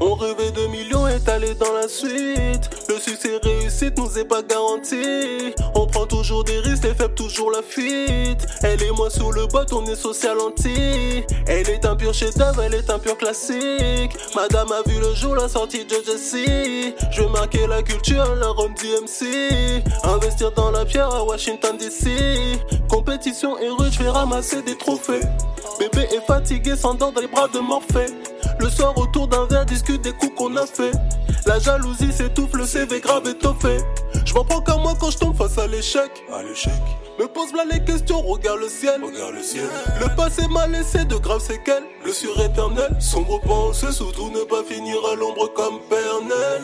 On rêvait de millions étalés dans la suite. Le succès réussite nous est pas garanti. On prend toujours des risques, les faibles toujours la fuite. Elle et moi sous le bot, on est social anti. Elle est un pur chef-d'œuvre, elle est un pur classique. Madame a vu le jour la sortie de Jessie. Je veux marquer la culture, la Rome DMC. Investir dans la pierre à Washington DC. Compétition et rude, je vais ramasser des trophées. Bébé est fatigué, s'endort dans les bras de Morphée. Le soir autour d'un verre discute des coups qu'on a fait. La jalousie s'étouffe, le CV grave étoffé. Je m'en prends qu'à moi quand je tombe face à l'échec. À l'échec, Me pose là les questions, regarde le ciel. regarde le ciel. Le passé m'a laissé de graves séquelles. Le suréternel, sombre pensée, surtout ne pas finir à l'ombre comme Pernel.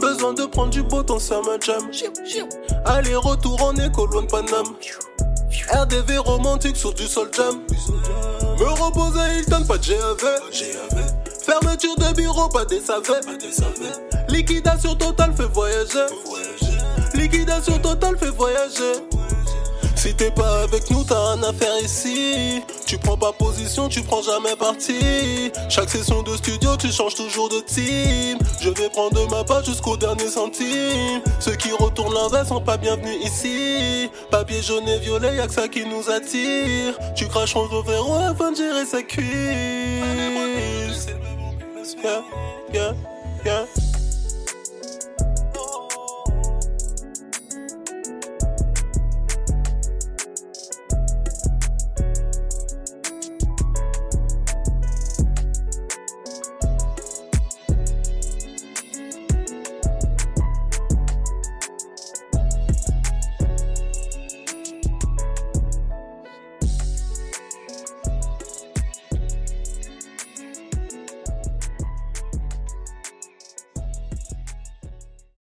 Besoin de prendre du beau temps, ça m'a jam. Aller-retour en écolo de Paname. RDV romantique sur du sol jam. Me reposer, il donne pas de GAV. Fermeture de bureau, pas des savets. Liquidation totale fait voyager. Liquidation totale fait voyager. Si t'es pas avec nous, t'as rien à faire ici. Tu prends pas position, tu prends jamais parti. Chaque session de studio, tu changes toujours de team. Je vais prendre ma part jusqu'au dernier centime. Ceux qui retournent l'inverse sont pas bienvenus ici. Papier jaune et violet, y'a que ça qui nous attire. Tu craches on verrou afin de gérer sa cuisse. Yeah, yeah, yeah.